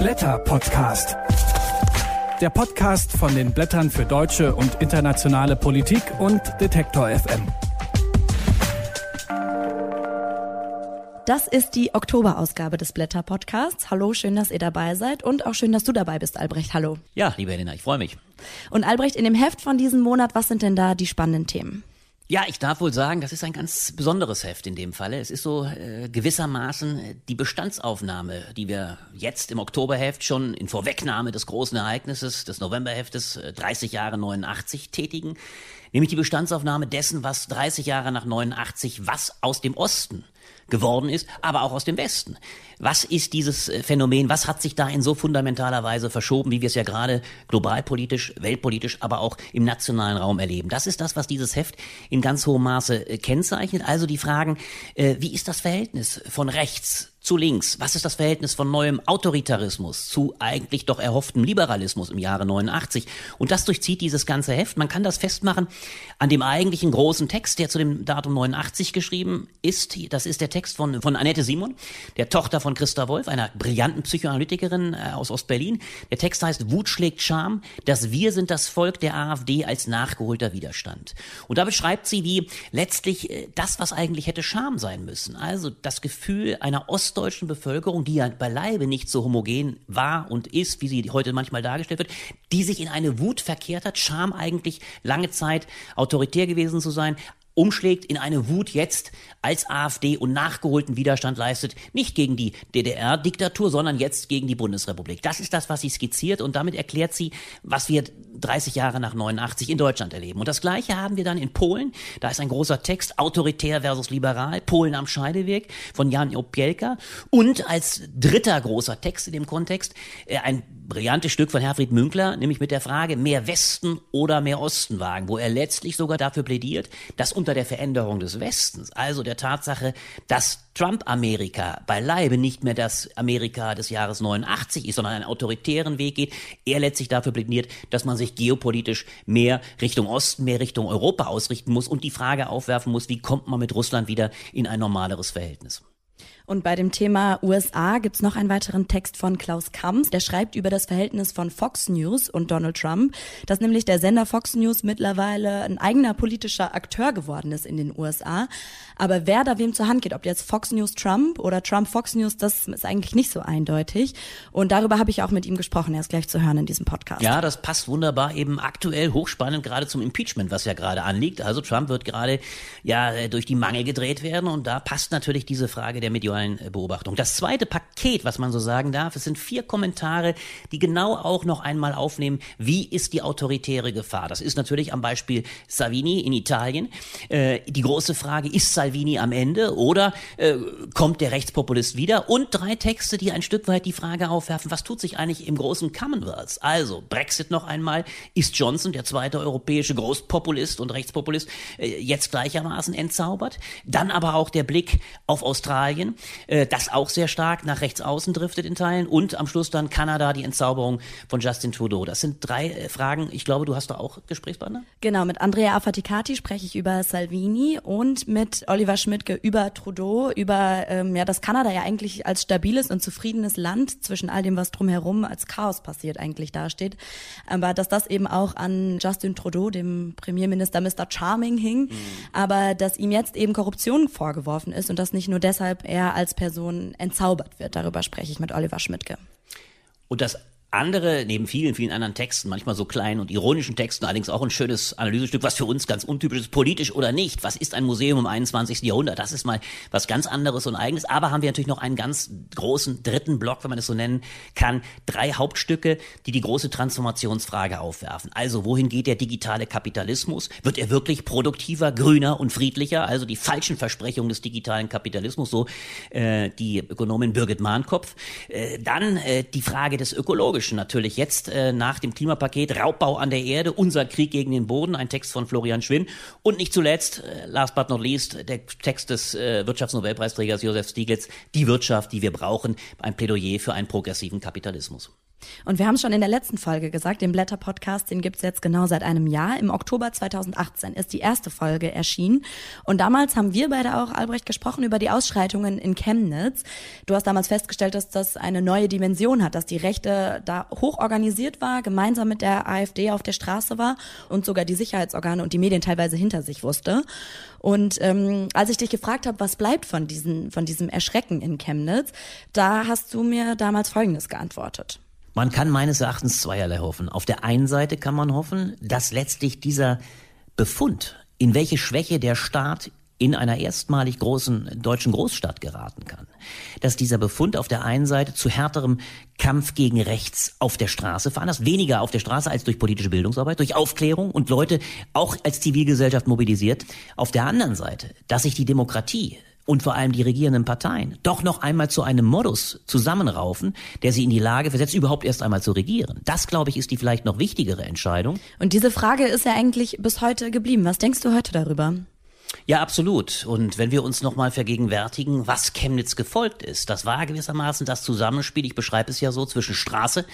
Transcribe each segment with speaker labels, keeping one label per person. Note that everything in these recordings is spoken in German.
Speaker 1: Blätter-Podcast. Der Podcast von den Blättern für deutsche und internationale Politik und Detektor FM.
Speaker 2: Das ist die Oktoberausgabe des Blätter-Podcasts. Hallo, schön, dass ihr dabei seid und auch schön, dass du dabei bist, Albrecht. Hallo.
Speaker 3: Ja, liebe Helena, ich freue mich.
Speaker 2: Und Albrecht, in dem Heft von diesem Monat, was sind denn da die spannenden Themen?
Speaker 3: Ja, ich darf wohl sagen, das ist ein ganz besonderes Heft in dem Falle. Es ist so äh, gewissermaßen die Bestandsaufnahme, die wir jetzt im Oktoberheft schon in Vorwegnahme des großen Ereignisses des Novemberheftes äh, 30 Jahre 89 tätigen. Nämlich die Bestandsaufnahme dessen, was 30 Jahre nach 89, was aus dem Osten geworden ist, aber auch aus dem Westen. Was ist dieses äh, Phänomen? Was hat sich da in so fundamentaler Weise verschoben, wie wir es ja gerade globalpolitisch, weltpolitisch, aber auch im nationalen Raum erleben? Das ist das, was dieses Heft in ganz hohem Maße äh, kennzeichnet. Also die Fragen, äh, wie ist das Verhältnis von rechts zu links? Was ist das Verhältnis von neuem Autoritarismus zu eigentlich doch erhofftem Liberalismus im Jahre 89? Und das durchzieht dieses ganze Heft. Man kann das festmachen an dem eigentlichen großen Text, der zu dem Datum 89 geschrieben ist. Das ist der Text von, von Annette Simon, der Tochter von Christa Wolf, einer brillanten Psychoanalytikerin äh, aus Ostberlin. Der Text heißt Wut schlägt Scham. Das Wir sind das Volk der AfD als nachgeholter Widerstand. Und da beschreibt sie, wie letztlich äh, das, was eigentlich hätte Scham sein müssen. Also das Gefühl einer Ost ostdeutschen Bevölkerung, die ja beileibe nicht so homogen war und ist, wie sie heute manchmal dargestellt wird, die sich in eine Wut verkehrt hat, Scham eigentlich lange Zeit autoritär gewesen zu sein, umschlägt in eine Wut jetzt als AfD und nachgeholten Widerstand leistet, nicht gegen die DDR-Diktatur, sondern jetzt gegen die Bundesrepublik. Das ist das, was sie skizziert und damit erklärt sie, was wir 30 Jahre nach 89 in Deutschland erleben. Und das Gleiche haben wir dann in Polen. Da ist ein großer Text, autoritär versus liberal, Polen am Scheideweg von Jan Opielka. Und als dritter großer Text in dem Kontext, äh, ein brillantes Stück von Herfried Münkler, nämlich mit der Frage, mehr Westen oder mehr Osten wagen, wo er letztlich sogar dafür plädiert, dass unter der Veränderung des Westens, also der Tatsache, dass Trump-Amerika beileibe nicht mehr das Amerika des Jahres 89 ist, sondern einen autoritären Weg geht, er letztlich dafür plädiert, dass man sich geopolitisch mehr Richtung Osten, mehr Richtung Europa ausrichten muss und die Frage aufwerfen muss, wie kommt man mit Russland wieder in ein normaleres Verhältnis.
Speaker 2: Und bei dem Thema USA gibt's noch einen weiteren Text von Klaus Kamms, der schreibt über das Verhältnis von Fox News und Donald Trump, dass nämlich der Sender Fox News mittlerweile ein eigener politischer Akteur geworden ist in den USA. Aber wer da wem zur Hand geht, ob jetzt Fox News Trump oder Trump Fox News, das ist eigentlich nicht so eindeutig. Und darüber habe ich auch mit ihm gesprochen. Er ist gleich zu hören in diesem Podcast.
Speaker 3: Ja, das passt wunderbar eben aktuell hochspannend gerade zum Impeachment, was ja gerade anliegt. Also Trump wird gerade ja durch die Mangel gedreht werden und da passt natürlich diese Frage der medialen äh, Beobachtung. Das zweite Paket, was man so sagen darf, es sind vier Kommentare, die genau auch noch einmal aufnehmen, wie ist die autoritäre Gefahr. Das ist natürlich am Beispiel Salvini in Italien. Äh, die große Frage, ist Salvini am Ende oder äh, kommt der Rechtspopulist wieder? Und drei Texte, die ein Stück weit die Frage aufwerfen, was tut sich eigentlich im großen Commonwealth? Also Brexit noch einmal, ist Johnson, der zweite europäische Großpopulist und Rechtspopulist, äh, jetzt gleichermaßen entzaubert? Dann aber auch der Blick auf Australien äh, das auch sehr stark nach rechts außen driftet in Teilen und am Schluss dann Kanada, die Entzauberung von Justin Trudeau. Das sind drei äh, Fragen. Ich glaube, du hast da auch Gesprächspartner?
Speaker 2: Genau, mit Andrea Affaticati spreche ich über Salvini und mit Oliver Schmidtke über Trudeau, über ähm, ja, dass Kanada ja eigentlich als stabiles und zufriedenes Land zwischen all dem, was drumherum als Chaos passiert, eigentlich dasteht. Aber dass das eben auch an Justin Trudeau, dem Premierminister Mr. Charming, hing, mhm. aber dass ihm jetzt eben Korruption vorgeworfen ist und dass nicht nur deshalb er als Person entzaubert wird. Darüber spreche ich mit Oliver Schmidtke.
Speaker 3: Und das andere, neben vielen, vielen anderen Texten, manchmal so kleinen und ironischen Texten, allerdings auch ein schönes Analysestück, was für uns ganz untypisch ist, politisch oder nicht. Was ist ein Museum im 21. Jahrhundert? Das ist mal was ganz anderes und eigenes. Aber haben wir natürlich noch einen ganz großen dritten Block, wenn man es so nennen kann. Drei Hauptstücke, die die große Transformationsfrage aufwerfen. Also, wohin geht der digitale Kapitalismus? Wird er wirklich produktiver, grüner und friedlicher? Also die falschen Versprechungen des digitalen Kapitalismus, so äh, die Ökonomin Birgit Mahnkopf. Äh, dann äh, die Frage des Ökologischen. Ökologischen natürlich jetzt äh, nach dem Klimapaket Raubbau an der Erde, unser Krieg gegen den Boden, ein Text von Florian Schwinn und nicht zuletzt, last but not least, der Text des äh, Wirtschaftsnobelpreisträgers Josef Stiglitz, die Wirtschaft, die wir brauchen, ein Plädoyer für einen progressiven Kapitalismus.
Speaker 2: Und wir haben es schon in der letzten Folge gesagt, den Blätter-Podcast, den gibt's jetzt genau seit einem Jahr. Im Oktober 2018 ist die erste Folge erschienen. Und damals haben wir beide auch, Albrecht, gesprochen über die Ausschreitungen in Chemnitz. Du hast damals festgestellt, dass das eine neue Dimension hat, dass die Rechte da hoch organisiert war, gemeinsam mit der AfD auf der Straße war und sogar die Sicherheitsorgane und die Medien teilweise hinter sich wusste. Und ähm, als ich dich gefragt habe, was bleibt von, diesen, von diesem Erschrecken in Chemnitz, da hast du mir damals Folgendes geantwortet.
Speaker 3: Man kann meines Erachtens zweierlei hoffen. Auf der einen Seite kann man hoffen, dass letztlich dieser Befund, in welche Schwäche der Staat in einer erstmalig großen deutschen Großstadt geraten kann. Dass dieser Befund auf der einen Seite zu härterem Kampf gegen rechts auf der Straße veranlasst, weniger auf der Straße als durch politische Bildungsarbeit, durch Aufklärung und Leute auch als Zivilgesellschaft mobilisiert. Auf der anderen Seite, dass sich die Demokratie und vor allem die regierenden Parteien doch noch einmal zu einem Modus zusammenraufen, der sie in die Lage versetzt, überhaupt erst einmal zu regieren. Das, glaube ich, ist die vielleicht noch wichtigere Entscheidung.
Speaker 2: Und diese Frage ist ja eigentlich bis heute geblieben. Was denkst du heute darüber?
Speaker 3: Ja, absolut. Und wenn wir uns nochmal vergegenwärtigen, was Chemnitz gefolgt ist, das war gewissermaßen das Zusammenspiel, ich beschreibe es ja so, zwischen Straße,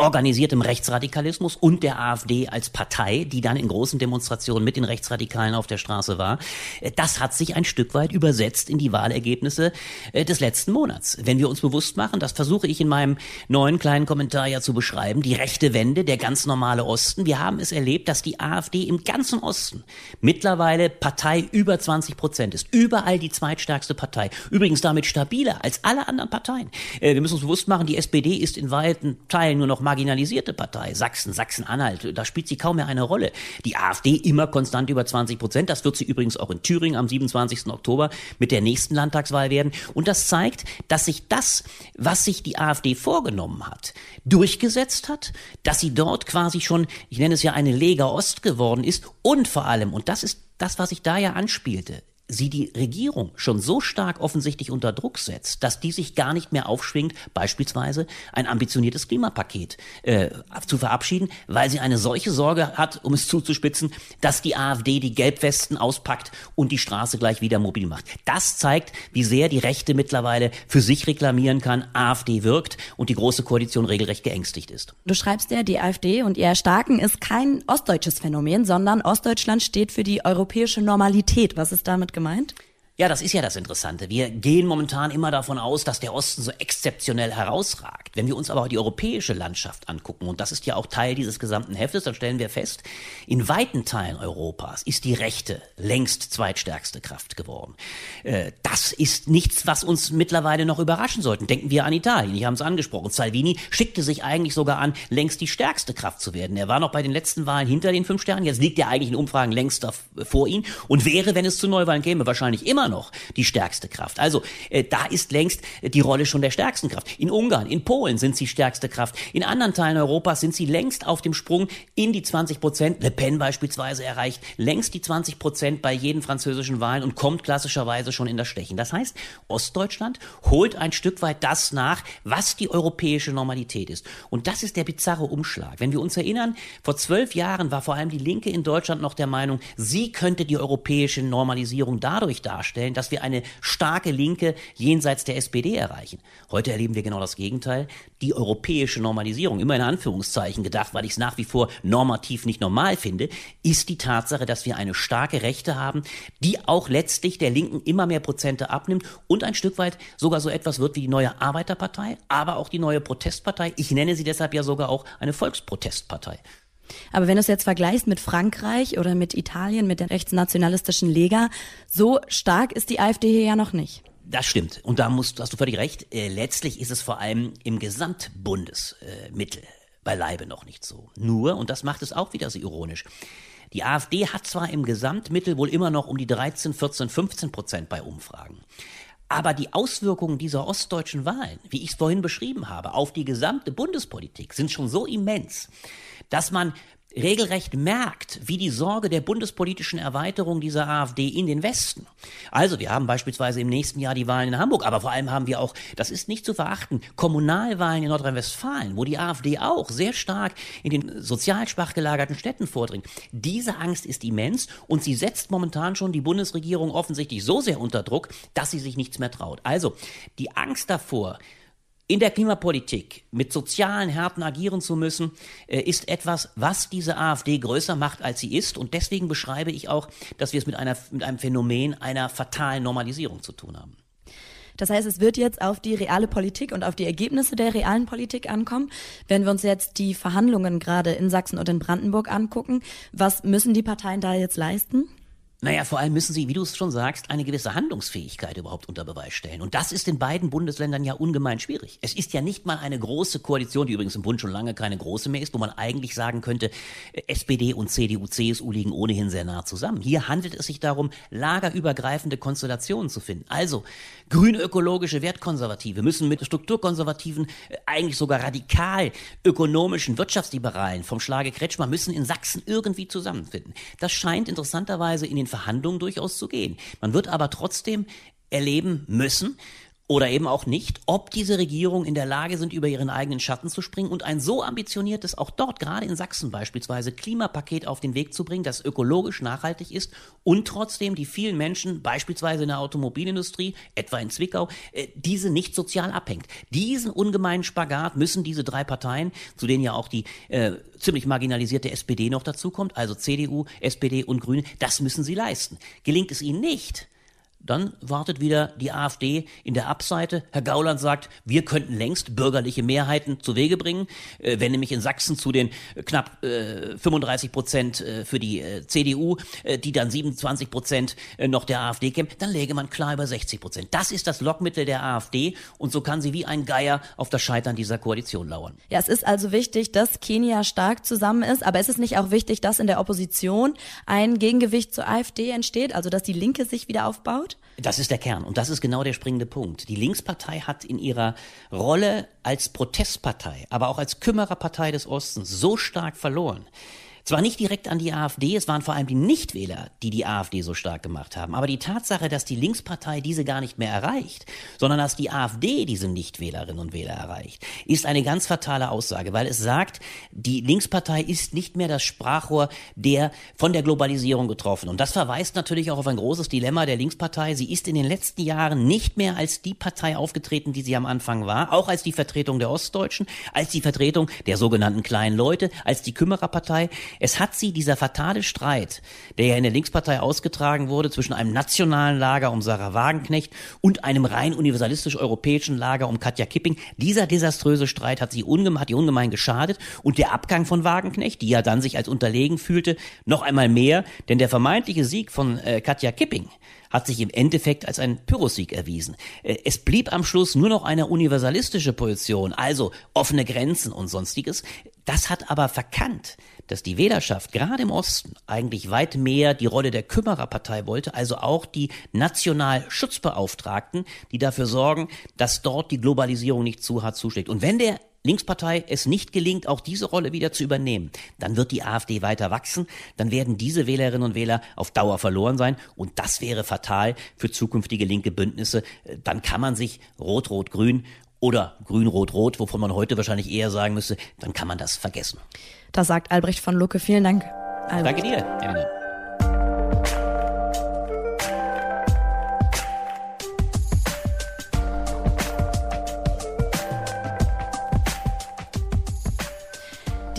Speaker 3: organisiertem Rechtsradikalismus und der AfD als Partei, die dann in großen Demonstrationen mit den Rechtsradikalen auf der Straße war, äh, das hat sich ein Stück weit übersetzt in die Wahlergebnisse äh, des letzten Monats. Wenn wir uns bewusst machen, das versuche ich in meinem neuen kleinen Kommentar ja zu beschreiben, die rechte Wende, der ganz normale Osten, wir haben es erlebt, dass die AfD im ganzen Osten mittlerweile Partei über 20 Prozent ist, überall die zweitstärkste Partei, übrigens damit stabiler als alle anderen Parteien. Äh, wir müssen uns bewusst machen, die SPD ist in weiten Teilen nur noch marginalisierte Partei. Sachsen, Sachsen-Anhalt, da spielt sie kaum mehr eine Rolle. Die AfD immer konstant über 20 Prozent. Das wird sie übrigens auch in Thüringen am 27. Oktober mit der nächsten Landtagswahl werden. Und das zeigt, dass sich das, was sich die AfD vorgenommen hat, durchgesetzt hat, dass sie dort quasi schon, ich nenne es ja eine Lega Ost geworden ist und vor allem, und das ist das, was ich da ja anspielte, sie die Regierung schon so stark offensichtlich unter Druck setzt, dass die sich gar nicht mehr aufschwingt, beispielsweise ein ambitioniertes Klimapaket äh, zu verabschieden, weil sie eine solche Sorge hat, um es zuzuspitzen, dass die AfD die Gelbwesten auspackt und die Straße gleich wieder mobil macht. Das zeigt, wie sehr die Rechte mittlerweile für sich reklamieren kann, AfD wirkt und die Große Koalition regelrecht geängstigt ist.
Speaker 2: Du schreibst ja, die AfD und ihr Erstarken ist kein ostdeutsches Phänomen, sondern Ostdeutschland steht für die europäische Normalität. Was ist damit gemeint? Gemeint?
Speaker 3: Ja, das ist ja das Interessante. Wir gehen momentan immer davon aus, dass der Osten so exzeptionell herausragt. Wenn wir uns aber auch die europäische Landschaft angucken, und das ist ja auch Teil dieses gesamten Heftes, dann stellen wir fest, in weiten Teilen Europas ist die Rechte längst zweitstärkste Kraft geworden. Äh, das ist nichts, was uns mittlerweile noch überraschen sollte. Denken wir an Italien, ich habe es angesprochen. Salvini schickte sich eigentlich sogar an, längst die stärkste Kraft zu werden. Er war noch bei den letzten Wahlen hinter den fünf Sternen, jetzt liegt er eigentlich in Umfragen längst vor ihm und wäre, wenn es zu Neuwahlen käme, wahrscheinlich immer noch die stärkste Kraft. Also äh, da ist längst die Rolle schon der stärksten Kraft. In Ungarn, in Polen sind sie stärkste Kraft. In anderen Teilen Europas sind sie längst auf dem Sprung in die 20 Prozent. Le Pen beispielsweise erreicht längst die 20 Prozent bei jeden französischen Wahlen und kommt klassischerweise schon in das Stechen. Das heißt, Ostdeutschland holt ein Stück weit das nach, was die europäische Normalität ist. Und das ist der bizarre Umschlag. Wenn wir uns erinnern, vor zwölf Jahren war vor allem die Linke in Deutschland noch der Meinung, sie könnte die europäische Normalisierung dadurch darstellen, darstellen, dass wir eine starke Linke jenseits der SPD erreichen. Heute erleben wir genau das Gegenteil. Die europäische Normalisierung, immer in Anführungszeichen gedacht, weil ich es nach wie vor normativ nicht normal finde, ist die Tatsache, dass wir eine starke Rechte haben, die auch letztlich der Linken immer mehr Prozente abnimmt und ein Stück weit sogar so etwas wird wie die neue Arbeiterpartei, aber auch die neue Protestpartei. Ich nenne sie deshalb ja sogar auch eine Volksprotestpartei.
Speaker 2: Aber wenn du es jetzt vergleichst mit Frankreich oder mit Italien, mit der rechtsnationalistischen Lega, so stark ist die AfD hier ja noch nicht.
Speaker 3: Das stimmt. Und da musst, hast du völlig recht. Äh, letztlich ist es vor allem im Gesamtbundesmittel beileibe noch nicht so. Nur, und das macht es auch wieder so ironisch, die AfD hat zwar im Gesamtmittel wohl immer noch um die 13, 14, 15 Prozent bei Umfragen. Aber die Auswirkungen dieser ostdeutschen Wahlen, wie ich es vorhin beschrieben habe, auf die gesamte Bundespolitik sind schon so immens, dass man regelrecht merkt, wie die Sorge der bundespolitischen Erweiterung dieser AfD in den Westen. Also wir haben beispielsweise im nächsten Jahr die Wahlen in Hamburg, aber vor allem haben wir auch, das ist nicht zu verachten, Kommunalwahlen in Nordrhein-Westfalen, wo die AfD auch sehr stark in den sozial schwach gelagerten Städten vordringt. Diese Angst ist immens und sie setzt momentan schon die Bundesregierung offensichtlich so sehr unter Druck, dass sie sich nichts mehr traut. Also die Angst davor, in der Klimapolitik mit sozialen Härten agieren zu müssen, äh, ist etwas, was diese AfD größer macht, als sie ist. Und deswegen beschreibe ich auch, dass wir es mit, einer, mit einem Phänomen einer fatalen Normalisierung zu tun haben.
Speaker 2: Das heißt, es wird jetzt auf die reale Politik und auf die Ergebnisse der realen Politik ankommen. Wenn wir uns jetzt die Verhandlungen gerade in Sachsen und in Brandenburg angucken, was müssen die Parteien da jetzt leisten?
Speaker 3: Naja, vor allem müssen sie, wie du es schon sagst, eine gewisse Handlungsfähigkeit überhaupt unter Beweis stellen. Und das ist in beiden Bundesländern ja ungemein schwierig. Es ist ja nicht mal eine große Koalition, die übrigens im Bund schon lange keine große mehr ist, wo man eigentlich sagen könnte, äh, SPD und CDU, CSU liegen ohnehin sehr nah zusammen. Hier handelt es sich darum, lagerübergreifende Konstellationen zu finden. Also, grünökologische Wertkonservative müssen mit strukturkonservativen, äh, eigentlich sogar radikal ökonomischen Wirtschaftsliberalen vom Schlage Kretschmer müssen in Sachsen irgendwie zusammenfinden. Das scheint interessanterweise in den Verhandlungen durchaus zu gehen. Man wird aber trotzdem erleben müssen, oder eben auch nicht, ob diese Regierungen in der Lage sind, über ihren eigenen Schatten zu springen und ein so ambitioniertes, auch dort, gerade in Sachsen beispielsweise, Klimapaket auf den Weg zu bringen, das ökologisch nachhaltig ist und trotzdem die vielen Menschen, beispielsweise in der Automobilindustrie, etwa in Zwickau, äh, diese nicht sozial abhängt. Diesen ungemeinen Spagat müssen diese drei Parteien, zu denen ja auch die äh, ziemlich marginalisierte SPD noch dazukommt, also CDU, SPD und Grüne, das müssen sie leisten. Gelingt es ihnen nicht, dann wartet wieder die AfD in der Abseite. Herr Gauland sagt, wir könnten längst bürgerliche Mehrheiten zu Wege bringen. Äh, wenn nämlich in Sachsen zu den knapp äh, 35 Prozent äh, für die CDU, die dann 27 Prozent noch der AfD kämen, dann läge man klar über 60 Prozent. Das ist das Lockmittel der AfD und so kann sie wie ein Geier auf das Scheitern dieser Koalition lauern.
Speaker 2: Ja, es ist also wichtig, dass Kenia stark zusammen ist, aber es ist nicht auch wichtig, dass in der Opposition ein Gegengewicht zur AfD entsteht, also dass die Linke sich wieder aufbaut?
Speaker 3: Das ist der Kern und das ist genau der springende Punkt. Die Linkspartei hat in ihrer Rolle als Protestpartei, aber auch als Kümmererpartei des Ostens so stark verloren, zwar nicht direkt an die AfD, es waren vor allem die Nichtwähler, die die AfD so stark gemacht haben. Aber die Tatsache, dass die Linkspartei diese gar nicht mehr erreicht, sondern dass die AfD diese Nichtwählerinnen und Wähler erreicht, ist eine ganz fatale Aussage, weil es sagt, die Linkspartei ist nicht mehr das Sprachrohr der von der Globalisierung getroffen. Und das verweist natürlich auch auf ein großes Dilemma der Linkspartei. Sie ist in den letzten Jahren nicht mehr als die Partei aufgetreten, die sie am Anfang war, auch als die Vertretung der Ostdeutschen, als die Vertretung der sogenannten kleinen Leute, als die Kümmererpartei. Es hat sie, dieser fatale Streit, der ja in der Linkspartei ausgetragen wurde, zwischen einem nationalen Lager um Sarah Wagenknecht und einem rein universalistisch-europäischen Lager um Katja Kipping, dieser desaströse Streit hat sie ungemein, hat ihr ungemein geschadet. Und der Abgang von Wagenknecht, die ja dann sich als unterlegen fühlte, noch einmal mehr, denn der vermeintliche Sieg von äh, Katja Kipping hat sich im Endeffekt als ein Pyrrhussieg erwiesen. Äh, es blieb am Schluss nur noch eine universalistische Position, also offene Grenzen und sonstiges. Das hat aber verkannt, dass die Wählerschaft gerade im Osten eigentlich weit mehr die Rolle der Kümmererpartei wollte, also auch die Nationalschutzbeauftragten, die dafür sorgen, dass dort die Globalisierung nicht zu hart zuschlägt. Und wenn der Linkspartei es nicht gelingt, auch diese Rolle wieder zu übernehmen, dann wird die AfD weiter wachsen, dann werden diese Wählerinnen und Wähler auf Dauer verloren sein und das wäre fatal für zukünftige linke Bündnisse. Dann kann man sich Rot-Rot-Grün oder Grün-Rot-Rot, wovon man heute wahrscheinlich eher sagen müsste, dann kann man das vergessen.
Speaker 2: Das sagt Albrecht von Lucke. Vielen Dank.
Speaker 3: Albrecht. Danke dir, Elena.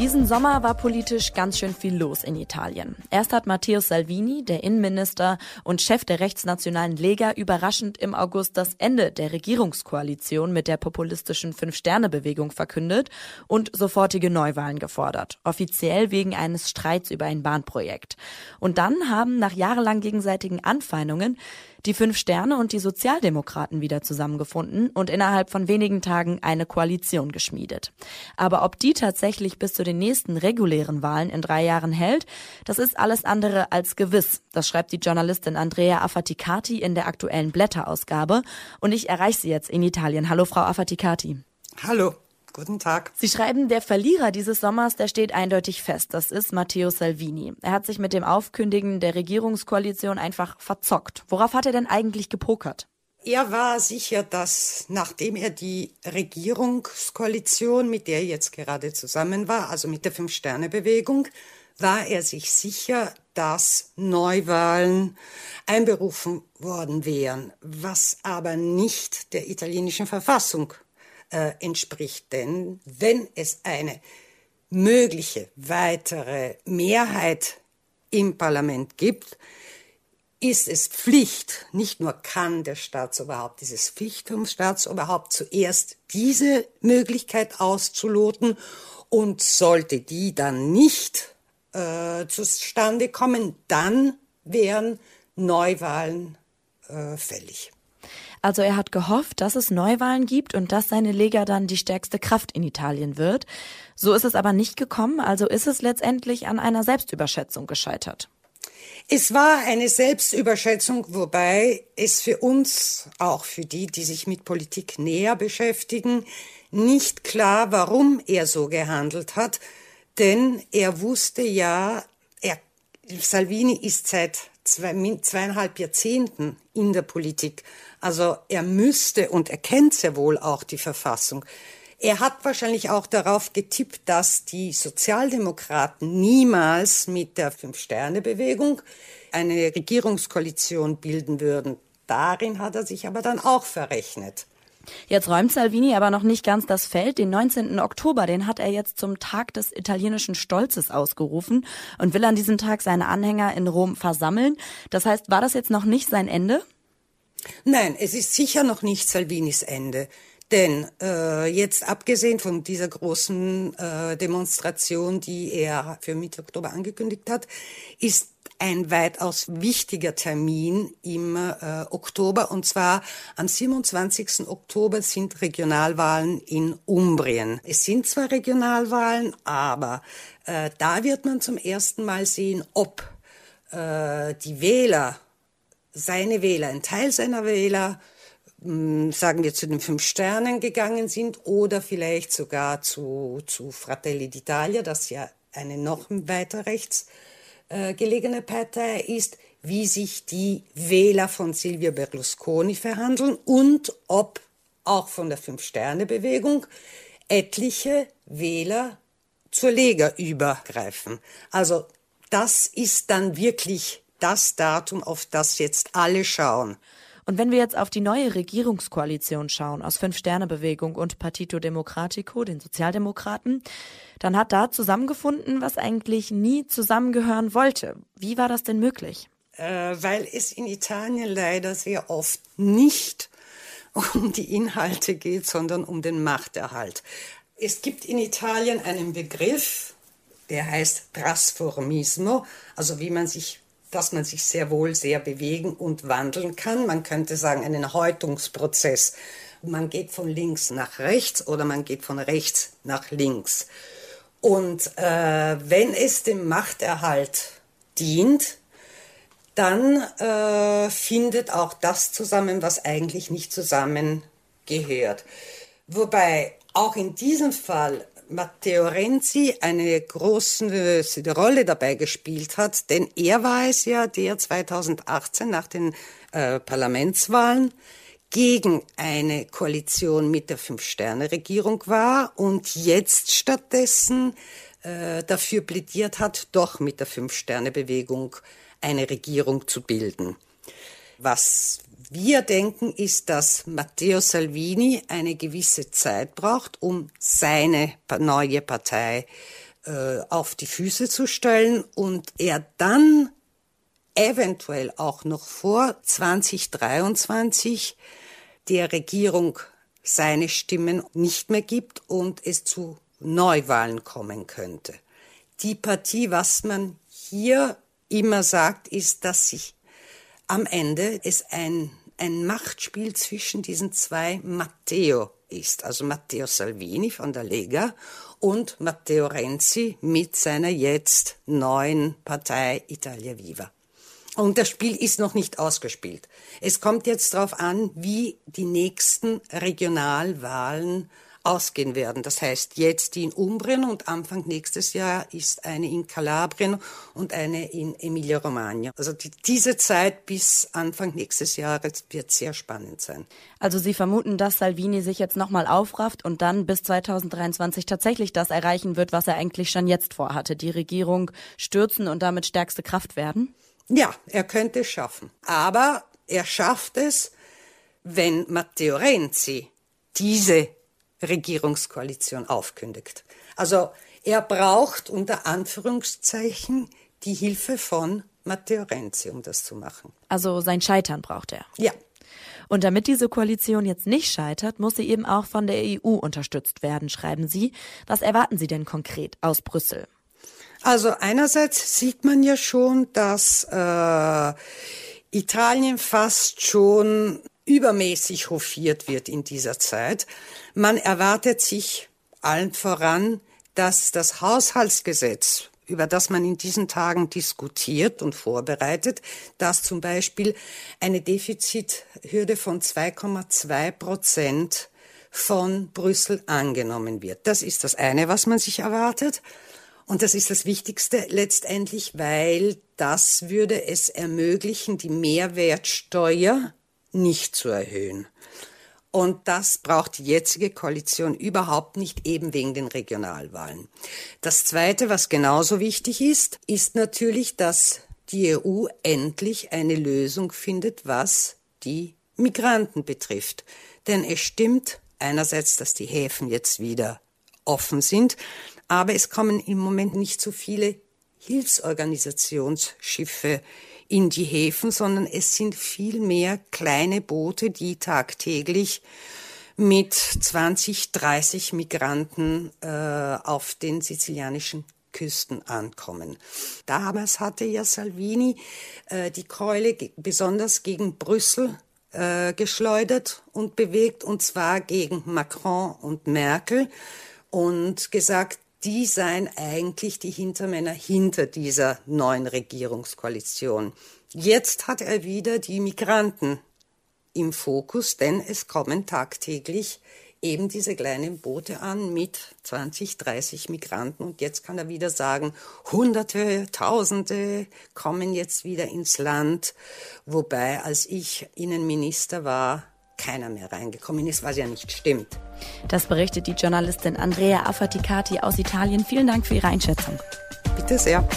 Speaker 2: Diesen Sommer war politisch ganz schön viel los in Italien. Erst hat Matteo Salvini, der Innenminister und Chef der rechtsnationalen Lega, überraschend im August das Ende der Regierungskoalition mit der populistischen Fünf-Sterne-Bewegung verkündet und sofortige Neuwahlen gefordert. Offiziell wegen eines Streits über ein Bahnprojekt. Und dann haben nach jahrelang gegenseitigen Anfeindungen die Fünf Sterne und die Sozialdemokraten wieder zusammengefunden und innerhalb von wenigen Tagen eine Koalition geschmiedet. Aber ob die tatsächlich bis zu den nächsten regulären Wahlen in drei Jahren hält, das ist alles andere als gewiss. Das schreibt die Journalistin Andrea Affaticati in der aktuellen Blätterausgabe. Und ich erreiche sie jetzt in Italien. Hallo, Frau Affaticati.
Speaker 4: Hallo. Guten Tag.
Speaker 2: Sie schreiben, der Verlierer dieses Sommers, der steht eindeutig fest. Das ist Matteo Salvini. Er hat sich mit dem Aufkündigen der Regierungskoalition einfach verzockt. Worauf hat er denn eigentlich gepokert?
Speaker 4: Er war sicher, dass nachdem er die Regierungskoalition, mit der er jetzt gerade zusammen war, also mit der Fünf-Sterne-Bewegung, war er sich sicher, dass Neuwahlen einberufen worden wären, was aber nicht der italienischen Verfassung äh, entspricht. Denn wenn es eine mögliche weitere Mehrheit im Parlament gibt, ist es Pflicht, nicht nur kann der Staatsoberhaupt, dieses Pflicht vom Staatsoberhaupt zuerst diese Möglichkeit auszuloten und sollte die dann nicht äh, zustande kommen, dann wären Neuwahlen äh, fällig.
Speaker 2: Also er hat gehofft, dass es Neuwahlen gibt und dass seine Lega dann die stärkste Kraft in Italien wird. So ist es aber nicht gekommen, also ist es letztendlich an einer Selbstüberschätzung gescheitert.
Speaker 4: Es war eine Selbstüberschätzung, wobei es für uns, auch für die, die sich mit Politik näher beschäftigen, nicht klar, warum er so gehandelt hat, denn er wusste ja, er, Salvini ist seit zwei, zweieinhalb Jahrzehnten in der Politik. Also er müsste und er kennt sehr wohl auch die Verfassung. Er hat wahrscheinlich auch darauf getippt, dass die Sozialdemokraten niemals mit der Fünf-Sterne-Bewegung eine Regierungskoalition bilden würden. Darin hat er sich aber dann auch verrechnet.
Speaker 2: Jetzt räumt Salvini aber noch nicht ganz das Feld. Den 19. Oktober, den hat er jetzt zum Tag des italienischen Stolzes ausgerufen und will an diesem Tag seine Anhänger in Rom versammeln. Das heißt, war das jetzt noch nicht sein Ende?
Speaker 4: Nein, es ist sicher noch nicht Salvinis Ende. Denn äh, jetzt abgesehen von dieser großen äh, Demonstration, die er für Mitte Oktober angekündigt hat, ist ein weitaus wichtiger Termin im äh, Oktober. Und zwar am 27. Oktober sind Regionalwahlen in Umbrien. Es sind zwar Regionalwahlen, aber äh, da wird man zum ersten Mal sehen, ob äh, die Wähler, seine Wähler, ein Teil seiner Wähler, hm, sagen wir, zu den fünf Sternen gegangen sind oder vielleicht sogar zu, zu Fratelli d'Italia, das ja eine noch weiter rechts äh, gelegene Partei ist, wie sich die Wähler von Silvio Berlusconi verhandeln und ob auch von der Fünf-Sterne-Bewegung etliche Wähler zur Lega übergreifen. Also das ist dann wirklich das Datum, auf das jetzt alle schauen.
Speaker 2: Und wenn wir jetzt auf die neue Regierungskoalition schauen aus Fünf-Sterne-Bewegung und Partito Democratico, den Sozialdemokraten, dann hat da zusammengefunden, was eigentlich nie zusammengehören wollte. Wie war das denn möglich?
Speaker 4: Äh, weil es in Italien leider sehr oft nicht um die Inhalte geht, sondern um den Machterhalt. Es gibt in Italien einen Begriff, der heißt Trasformismo, also wie man sich dass man sich sehr wohl sehr bewegen und wandeln kann. Man könnte sagen, einen Häutungsprozess. Man geht von links nach rechts oder man geht von rechts nach links. Und äh, wenn es dem Machterhalt dient, dann äh, findet auch das zusammen, was eigentlich nicht zusammengehört. Wobei auch in diesem Fall Matteo Renzi eine große Rolle dabei gespielt hat, denn er war es ja, der 2018 nach den äh, Parlamentswahlen gegen eine Koalition mit der Fünf-Sterne-Regierung war und jetzt stattdessen äh, dafür plädiert hat, doch mit der Fünf-Sterne-Bewegung eine Regierung zu bilden. Was wir denken, ist, dass Matteo Salvini eine gewisse Zeit braucht, um seine neue Partei äh, auf die Füße zu stellen und er dann eventuell auch noch vor 2023 der Regierung seine Stimmen nicht mehr gibt und es zu Neuwahlen kommen könnte. Die Partie, was man hier immer sagt, ist, dass sich am Ende es ein ein Machtspiel zwischen diesen zwei Matteo ist, also Matteo Salvini von der Lega und Matteo Renzi mit seiner jetzt neuen Partei Italia Viva. Und das Spiel ist noch nicht ausgespielt. Es kommt jetzt darauf an, wie die nächsten Regionalwahlen ausgehen werden. Das heißt, jetzt die in Umbrien und Anfang nächstes Jahr ist eine in Kalabrien und eine in Emilia-Romagna. Also die, diese Zeit bis Anfang nächstes Jahres wird sehr spannend sein.
Speaker 2: Also Sie vermuten, dass Salvini sich jetzt nochmal aufrafft und dann bis 2023 tatsächlich das erreichen wird, was er eigentlich schon jetzt vorhatte, die Regierung stürzen und damit stärkste Kraft werden?
Speaker 4: Ja, er könnte es schaffen. Aber er schafft es, wenn Matteo Renzi diese Regierungskoalition aufkündigt. Also er braucht unter Anführungszeichen die Hilfe von Matteo Renzi, um das zu machen.
Speaker 2: Also sein Scheitern braucht er.
Speaker 4: Ja.
Speaker 2: Und damit diese Koalition jetzt nicht scheitert, muss sie eben auch von der EU unterstützt werden, schreiben Sie. Was erwarten Sie denn konkret aus Brüssel?
Speaker 4: Also einerseits sieht man ja schon, dass äh, Italien fast schon übermäßig hofiert wird in dieser Zeit. Man erwartet sich allen voran, dass das Haushaltsgesetz über das man in diesen Tagen diskutiert und vorbereitet, dass zum Beispiel eine Defizithürde von 2,2 Prozent von Brüssel angenommen wird. Das ist das eine, was man sich erwartet. Und das ist das Wichtigste letztendlich, weil das würde es ermöglichen, die Mehrwertsteuer nicht zu erhöhen. Und das braucht die jetzige Koalition überhaupt nicht, eben wegen den Regionalwahlen. Das Zweite, was genauso wichtig ist, ist natürlich, dass die EU endlich eine Lösung findet, was die Migranten betrifft. Denn es stimmt einerseits, dass die Häfen jetzt wieder offen sind, aber es kommen im Moment nicht so viele Hilfsorganisationsschiffe in die Häfen, sondern es sind viel mehr kleine Boote, die tagtäglich mit 20, 30 Migranten äh, auf den sizilianischen Küsten ankommen. Damals hatte ja Salvini äh, die Keule besonders gegen Brüssel äh, geschleudert und bewegt, und zwar gegen Macron und Merkel und gesagt, die seien eigentlich die Hintermänner hinter dieser neuen Regierungskoalition. Jetzt hat er wieder die Migranten im Fokus, denn es kommen tagtäglich eben diese kleinen Boote an mit 20, 30 Migranten. Und jetzt kann er wieder sagen, Hunderte, Tausende kommen jetzt wieder ins Land. Wobei, als ich Innenminister war, keiner mehr reingekommen ist, was ja nicht stimmt.
Speaker 2: Das berichtet die Journalistin Andrea Affaticati aus Italien. Vielen Dank für Ihre Einschätzung.
Speaker 4: Bitte sehr.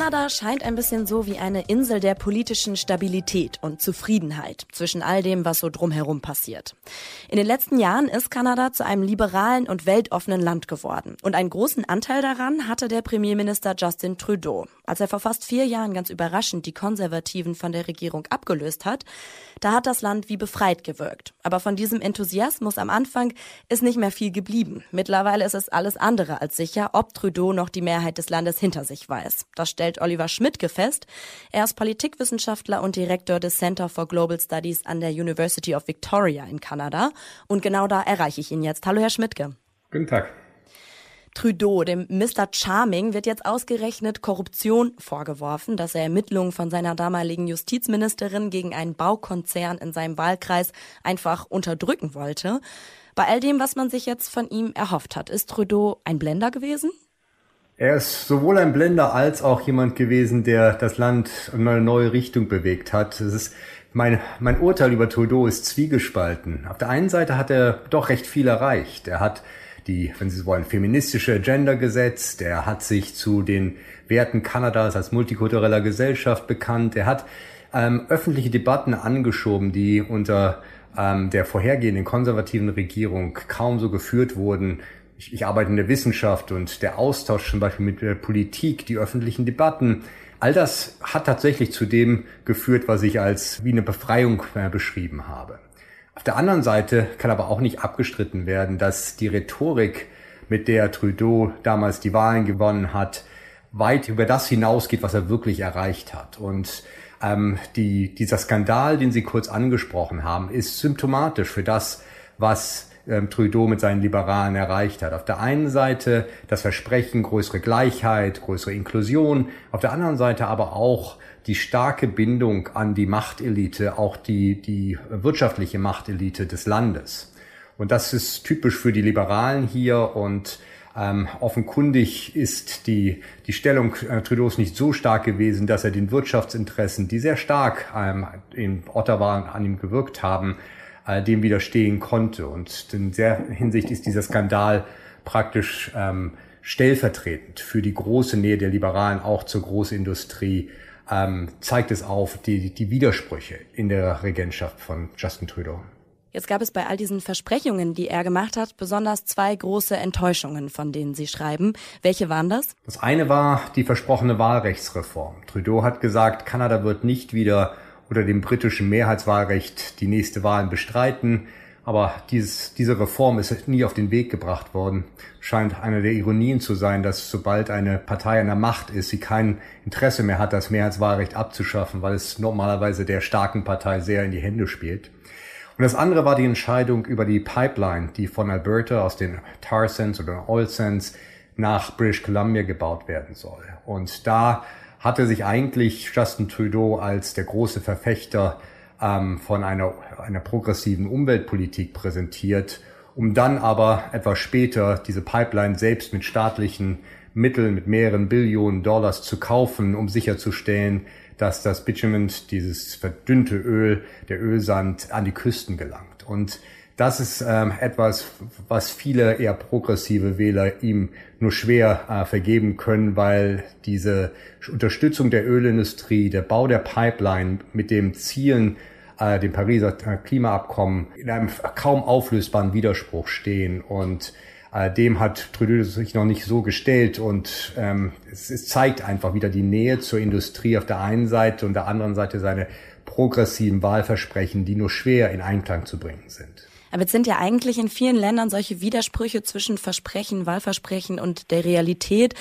Speaker 2: Kanada scheint ein bisschen so wie eine Insel der politischen Stabilität und Zufriedenheit zwischen all dem, was so drumherum passiert. In den letzten Jahren ist Kanada zu einem liberalen und weltoffenen Land geworden. Und einen großen Anteil daran hatte der Premierminister Justin Trudeau. Als er vor fast vier Jahren ganz überraschend die Konservativen von der Regierung abgelöst hat, da hat das Land wie befreit gewirkt. Aber von diesem Enthusiasmus am Anfang ist nicht mehr viel geblieben. Mittlerweile ist es alles andere als sicher, ob Trudeau noch die Mehrheit des Landes hinter sich weiß. Das stellt Oliver Schmidtke fest. Er ist Politikwissenschaftler und Direktor des Center for Global Studies an der University of Victoria in Kanada. Und genau da erreiche ich ihn jetzt. Hallo, Herr Schmidtke.
Speaker 5: Guten Tag.
Speaker 2: Trudeau, dem Mr. Charming, wird jetzt ausgerechnet Korruption vorgeworfen, dass er Ermittlungen von seiner damaligen Justizministerin gegen einen Baukonzern in seinem Wahlkreis einfach unterdrücken wollte. Bei all dem, was man sich jetzt von ihm erhofft hat, ist Trudeau ein Blender gewesen?
Speaker 5: Er ist sowohl ein Blender als auch jemand gewesen, der das Land in eine neue Richtung bewegt hat. Es ist mein, mein Urteil über Trudeau ist zwiegespalten. Auf der einen Seite hat er doch recht viel erreicht. Er hat die, wenn Sie so wollen, feministische Agenda gesetzt. Er hat sich zu den Werten Kanadas als multikultureller Gesellschaft bekannt. Er hat ähm, öffentliche Debatten angeschoben, die unter ähm, der vorhergehenden konservativen Regierung kaum so geführt wurden ich, ich arbeite in der Wissenschaft und der Austausch zum Beispiel mit der Politik, die öffentlichen Debatten, all das hat tatsächlich zu dem geführt, was ich als wie eine Befreiung äh, beschrieben habe. Auf der anderen Seite kann aber auch nicht abgestritten werden, dass die Rhetorik, mit der Trudeau damals die Wahlen gewonnen hat, weit über das hinausgeht, was er wirklich erreicht hat. Und ähm, die, dieser Skandal, den Sie kurz angesprochen haben, ist symptomatisch für das, was ähm, Trudeau mit seinen Liberalen erreicht hat. Auf der einen Seite das Versprechen größere Gleichheit, größere Inklusion, auf der anderen Seite aber auch die starke Bindung an die Machtelite, auch die, die wirtschaftliche Machtelite des Landes. Und das ist typisch für die Liberalen hier und ähm, offenkundig ist die, die Stellung äh, Trudeaus nicht so stark gewesen, dass er den Wirtschaftsinteressen, die sehr stark ähm, in Ottawa an ihm gewirkt haben, äh, dem widerstehen konnte. Und in der Hinsicht ist dieser Skandal praktisch ähm, stellvertretend für die große Nähe der Liberalen auch zur Großindustrie ähm, zeigt es auf die, die Widersprüche in der Regentschaft von Justin Trudeau.
Speaker 2: Jetzt gab es bei all diesen Versprechungen, die er gemacht hat, besonders zwei große Enttäuschungen, von denen Sie schreiben. Welche waren das?
Speaker 5: Das eine war die versprochene Wahlrechtsreform. Trudeau hat gesagt, Kanada wird nicht wieder unter dem britischen Mehrheitswahlrecht die nächste Wahlen bestreiten. Aber dieses, diese Reform ist nie auf den Weg gebracht worden. Scheint eine der Ironien zu sein, dass sobald eine Partei an der Macht ist, sie kein Interesse mehr hat, das Mehrheitswahlrecht abzuschaffen, weil es normalerweise der starken Partei sehr in die Hände spielt. Und das andere war die Entscheidung über die Pipeline, die von Alberta aus den Tar Sands oder Oil Sands nach British Columbia gebaut werden soll. Und da hatte sich eigentlich Justin Trudeau als der große Verfechter ähm, von einer, einer progressiven Umweltpolitik präsentiert, um dann aber etwas später diese Pipeline selbst mit staatlichen Mitteln, mit mehreren Billionen Dollars zu kaufen, um sicherzustellen, dass das Bitumen, dieses verdünnte Öl, der Ölsand an die Küsten gelangt. Und das ist ähm, etwas, was viele eher progressive Wähler ihm nur schwer äh, vergeben können, weil diese Unterstützung der Ölindustrie, der Bau der Pipeline mit dem Zielen, äh, dem Pariser Klimaabkommen in einem kaum auflösbaren Widerspruch stehen und äh, dem hat Trudeau sich noch nicht so gestellt und ähm, es, es zeigt einfach wieder die Nähe zur Industrie auf der einen Seite und der anderen Seite seine progressiven Wahlversprechen, die nur schwer in Einklang zu bringen sind.
Speaker 2: Aber jetzt sind ja eigentlich in vielen Ländern solche Widersprüche zwischen Versprechen, Wahlversprechen und der Realität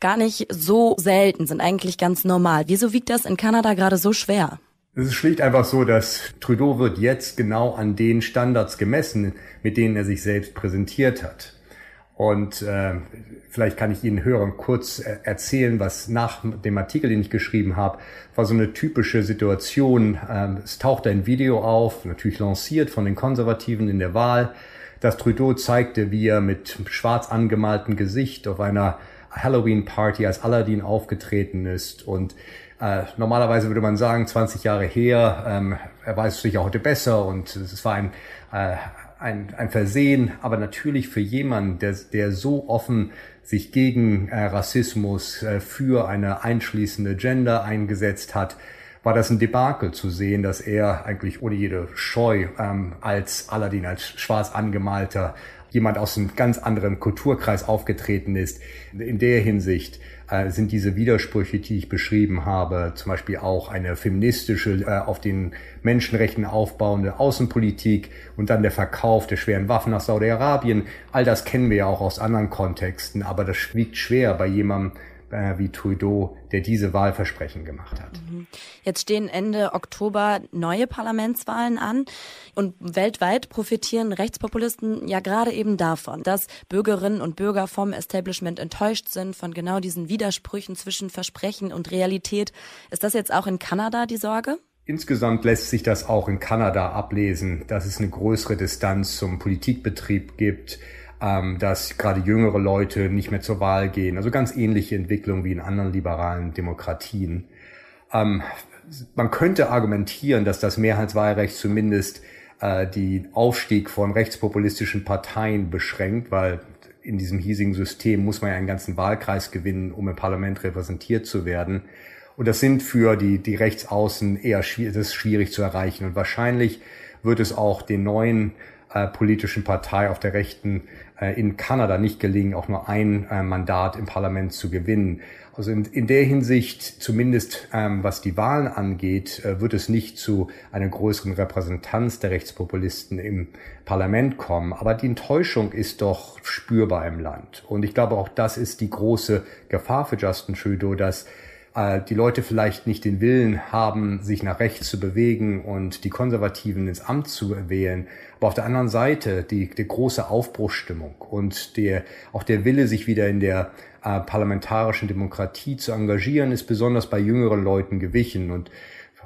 Speaker 2: gar nicht so selten, sind eigentlich ganz normal. Wieso wiegt das in Kanada gerade so schwer?
Speaker 5: Es ist schlicht einfach so, dass Trudeau wird jetzt genau an den Standards gemessen, mit denen er sich selbst präsentiert hat. Und äh, vielleicht kann ich Ihnen Hörern kurz äh, erzählen, was nach dem Artikel, den ich geschrieben habe, war so eine typische Situation. Ähm, es tauchte ein Video auf, natürlich lanciert von den Konservativen in der Wahl, dass Trudeau zeigte, wie er mit schwarz angemaltem Gesicht auf einer Halloween-Party als Aladdin aufgetreten ist. Und äh, normalerweise würde man sagen, 20 Jahre her, ähm, er weiß sich ja heute besser und es war ein äh, ein, ein Versehen, aber natürlich für jemanden, der, der so offen sich gegen äh, Rassismus äh, für eine einschließende Gender eingesetzt hat, war das ein Debakel zu sehen, dass er eigentlich ohne jede Scheu ähm, als Aladdin, als schwarz angemalter jemand aus einem ganz anderen Kulturkreis aufgetreten ist. In der Hinsicht äh, sind diese Widersprüche, die ich beschrieben habe, zum Beispiel auch eine feministische, äh, auf den Menschenrechten aufbauende Außenpolitik und dann der Verkauf der schweren Waffen nach Saudi-Arabien. All das kennen wir ja auch aus anderen Kontexten, aber das wiegt schwer bei jemandem, äh, wie Trudeau, der diese Wahlversprechen gemacht hat. Mhm.
Speaker 2: Jetzt stehen Ende Oktober neue Parlamentswahlen an und weltweit profitieren Rechtspopulisten ja gerade eben davon, dass Bürgerinnen und Bürger vom Establishment enttäuscht sind von genau diesen Widersprüchen zwischen Versprechen und Realität. Ist das jetzt auch in Kanada die Sorge?
Speaker 5: Insgesamt lässt sich das auch in Kanada ablesen, dass es eine größere Distanz zum Politikbetrieb gibt, ähm, dass gerade jüngere Leute nicht mehr zur Wahl gehen. Also ganz ähnliche Entwicklungen wie in anderen liberalen Demokratien. Ähm, man könnte argumentieren, dass das Mehrheitswahlrecht zumindest äh, die Aufstieg von rechtspopulistischen Parteien beschränkt, weil in diesem hiesigen System muss man ja einen ganzen Wahlkreis gewinnen, um im Parlament repräsentiert zu werden. Und das sind für die, die Rechtsaußen eher schwierig, das ist schwierig zu erreichen. Und wahrscheinlich wird es auch den neuen äh, politischen Partei auf der Rechten äh, in Kanada nicht gelingen, auch nur ein äh, Mandat im Parlament zu gewinnen. Also in, in der Hinsicht, zumindest ähm, was die Wahlen angeht, äh, wird es nicht zu einer größeren Repräsentanz der Rechtspopulisten im Parlament kommen. Aber die Enttäuschung ist doch spürbar im Land. Und ich glaube, auch das ist die große Gefahr für Justin Trudeau, dass äh, die Leute vielleicht nicht den Willen haben, sich nach rechts zu bewegen und die Konservativen ins Amt zu wählen. Aber auf der anderen Seite die, die große Aufbruchsstimmung und der, auch der Wille, sich wieder in der äh, parlamentarischen Demokratie zu engagieren, ist besonders bei jüngeren Leuten gewichen. Und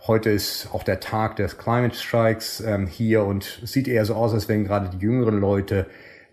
Speaker 5: heute ist auch der Tag des Climate Strikes ähm, hier und es sieht eher so aus, als wenn gerade die jüngeren Leute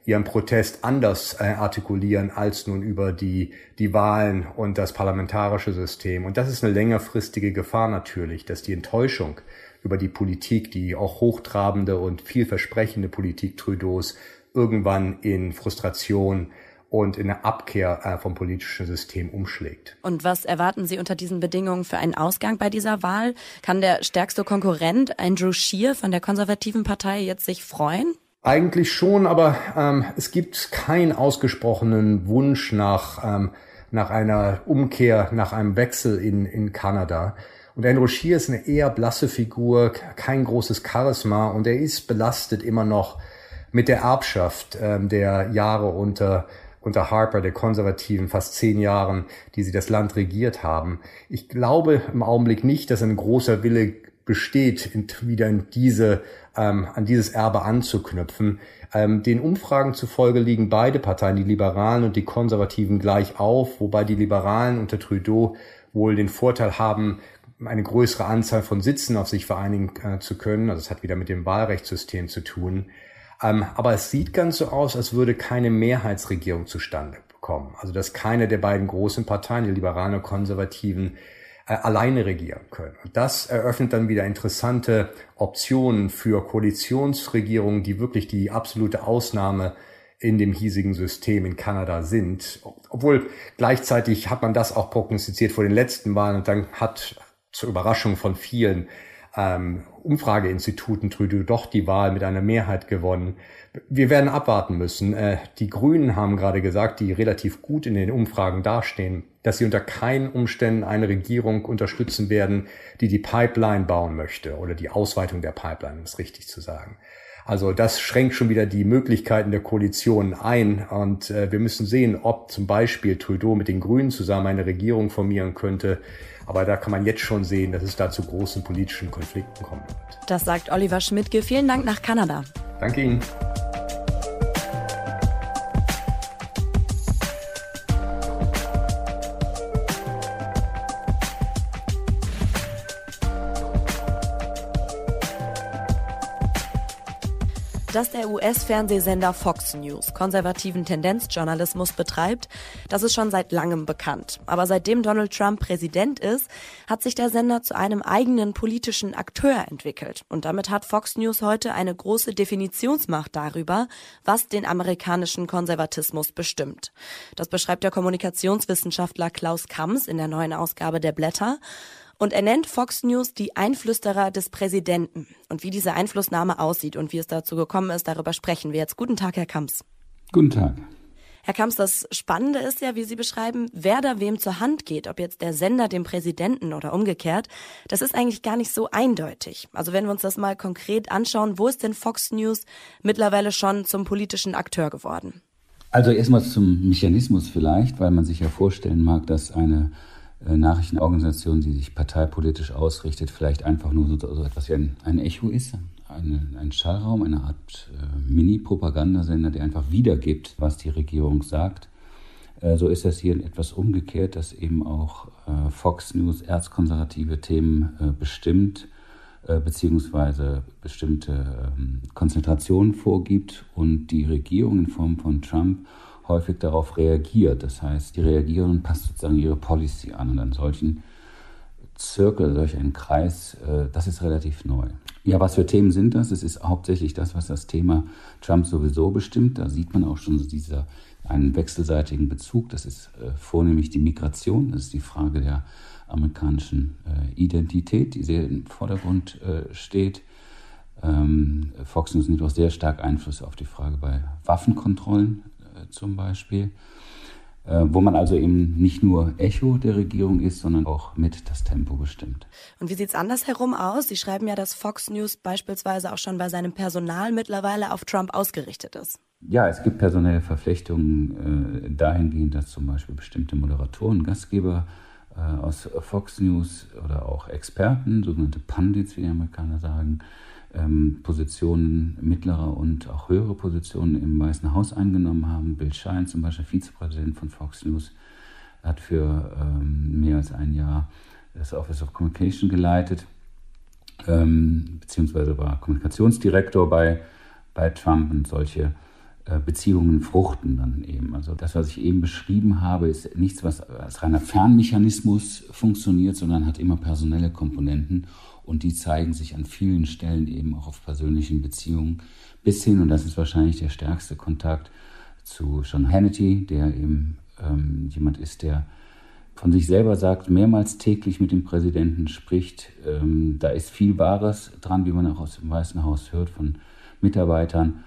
Speaker 5: ihren Protest anders äh, artikulieren als nun über die, die Wahlen und das parlamentarische System. Und das ist eine längerfristige Gefahr natürlich, dass die Enttäuschung über die Politik, die auch hochtrabende und vielversprechende Politik Trudeaus irgendwann in Frustration und in eine Abkehr äh, vom politischen System umschlägt.
Speaker 2: Und was erwarten Sie unter diesen Bedingungen für einen Ausgang bei dieser Wahl? Kann der stärkste Konkurrent Andrew Scheer von der konservativen Partei jetzt sich freuen?
Speaker 5: Eigentlich schon, aber ähm, es gibt keinen ausgesprochenen Wunsch nach, ähm, nach einer Umkehr, nach einem Wechsel in, in Kanada. Und Andrew Scheer ist eine eher blasse Figur, kein großes Charisma und er ist belastet immer noch mit der Erbschaft ähm, der Jahre unter unter Harper, der Konservativen, fast zehn Jahren, die sie das Land regiert haben. Ich glaube im Augenblick nicht, dass ein großer Wille besteht, wieder in diese, ähm, an dieses Erbe anzuknüpfen. Ähm, den Umfragen zufolge liegen beide Parteien, die Liberalen und die Konservativen, gleich auf, wobei die Liberalen unter Trudeau wohl den Vorteil haben, eine größere Anzahl von Sitzen auf sich vereinigen äh, zu können. Also es hat wieder mit dem Wahlrechtssystem zu tun. Ähm, aber es sieht ganz so aus, als würde keine Mehrheitsregierung zustande kommen. Also dass keine der beiden großen Parteien, die Liberalen und Konservativen, alleine regieren können. Und das eröffnet dann wieder interessante Optionen für Koalitionsregierungen, die wirklich die absolute Ausnahme in dem hiesigen System in Kanada sind. Obwohl gleichzeitig hat man das auch prognostiziert vor den letzten Wahlen und dann hat zur Überraschung von vielen ähm, Umfrageinstituten Trudeau doch die Wahl mit einer Mehrheit gewonnen. Wir werden abwarten müssen. Äh, die Grünen haben gerade gesagt, die relativ gut in den Umfragen dastehen, dass sie unter keinen Umständen eine Regierung unterstützen werden, die die Pipeline bauen möchte oder die Ausweitung der Pipeline, um es richtig zu sagen. Also das schränkt schon wieder die Möglichkeiten der Koalition ein und äh, wir müssen sehen, ob zum Beispiel Trudeau mit den Grünen zusammen eine Regierung formieren könnte, aber da kann man jetzt schon sehen, dass es da zu großen politischen Konflikten kommen wird.
Speaker 2: Das sagt Oliver Schmidtke. Vielen Dank nach Kanada.
Speaker 5: Danke Ihnen.
Speaker 2: Dass der US-Fernsehsender Fox News konservativen Tendenzjournalismus betreibt, das ist schon seit langem bekannt. Aber seitdem Donald Trump Präsident ist, hat sich der Sender zu einem eigenen politischen Akteur entwickelt. Und damit hat Fox News heute eine große Definitionsmacht darüber, was den amerikanischen Konservatismus bestimmt. Das beschreibt der Kommunikationswissenschaftler Klaus Kamms in der neuen Ausgabe der Blätter. Und er nennt Fox News die Einflüsterer des Präsidenten. Und wie diese Einflussnahme aussieht und wie es dazu gekommen ist, darüber sprechen wir jetzt. Guten Tag, Herr Kamps.
Speaker 6: Guten Tag.
Speaker 2: Herr Kamps, das Spannende ist ja, wie Sie beschreiben, wer da wem zur Hand geht, ob jetzt der Sender dem Präsidenten oder umgekehrt, das ist eigentlich gar nicht so eindeutig. Also wenn wir uns das mal konkret anschauen, wo ist denn Fox News mittlerweile schon zum politischen Akteur geworden?
Speaker 6: Also erstmal zum Mechanismus vielleicht, weil man sich ja vorstellen mag, dass eine Nachrichtenorganisation, die sich parteipolitisch ausrichtet, vielleicht einfach nur so, so etwas wie ein, ein Echo ist, eine, ein Schallraum, eine Art äh, Mini-Propagandasender, der einfach wiedergibt, was die Regierung sagt. Äh, so ist das hier etwas umgekehrt, dass eben auch äh, Fox News erzkonservative Themen äh, bestimmt äh, beziehungsweise bestimmte ähm, Konzentrationen vorgibt und die Regierung in Form von Trump häufig darauf reagiert. Das heißt, die reagieren und passt sozusagen ihre Policy an. Und an solchen Zirkel, solch einen Kreis, äh, das ist relativ neu. Ja, was für Themen sind das? Es ist hauptsächlich das, was das Thema Trump sowieso bestimmt. Da sieht man auch schon so dieser, einen wechselseitigen Bezug. Das ist äh, vornehmlich die Migration. Das ist die Frage der amerikanischen äh, Identität, die sehr im Vordergrund steht. Ähm, Fox News nimmt auch sehr stark Einfluss auf die Frage bei Waffenkontrollen zum Beispiel, äh, wo man also eben nicht nur Echo der Regierung ist, sondern auch mit das Tempo bestimmt.
Speaker 2: Und wie sieht es andersherum aus? Sie schreiben ja, dass Fox News beispielsweise auch schon bei seinem Personal mittlerweile auf Trump ausgerichtet ist.
Speaker 6: Ja, es gibt personelle Verflechtungen äh, dahingehend, dass zum Beispiel bestimmte Moderatoren, Gastgeber äh, aus Fox News oder auch Experten, sogenannte Pundits, wie die Amerikaner sagen, Positionen, mittlere und auch höhere Positionen im Weißen Haus eingenommen haben. Bill Shine, zum Beispiel Vizepräsident von Fox News, hat für ähm, mehr als ein Jahr das Office of Communication geleitet, ähm, beziehungsweise war Kommunikationsdirektor bei, bei Trump und solche äh, Beziehungen fruchten dann eben. Also das, was ich eben beschrieben habe, ist nichts, was als reiner Fernmechanismus funktioniert, sondern hat immer personelle Komponenten und die zeigen sich an vielen Stellen eben auch auf persönlichen Beziehungen bis hin, und das ist wahrscheinlich der stärkste Kontakt zu John Hannity, der eben ähm, jemand ist, der von sich selber sagt, mehrmals täglich mit dem Präsidenten spricht. Ähm, da ist viel Wahres dran, wie man auch aus dem Weißen Haus hört von Mitarbeitern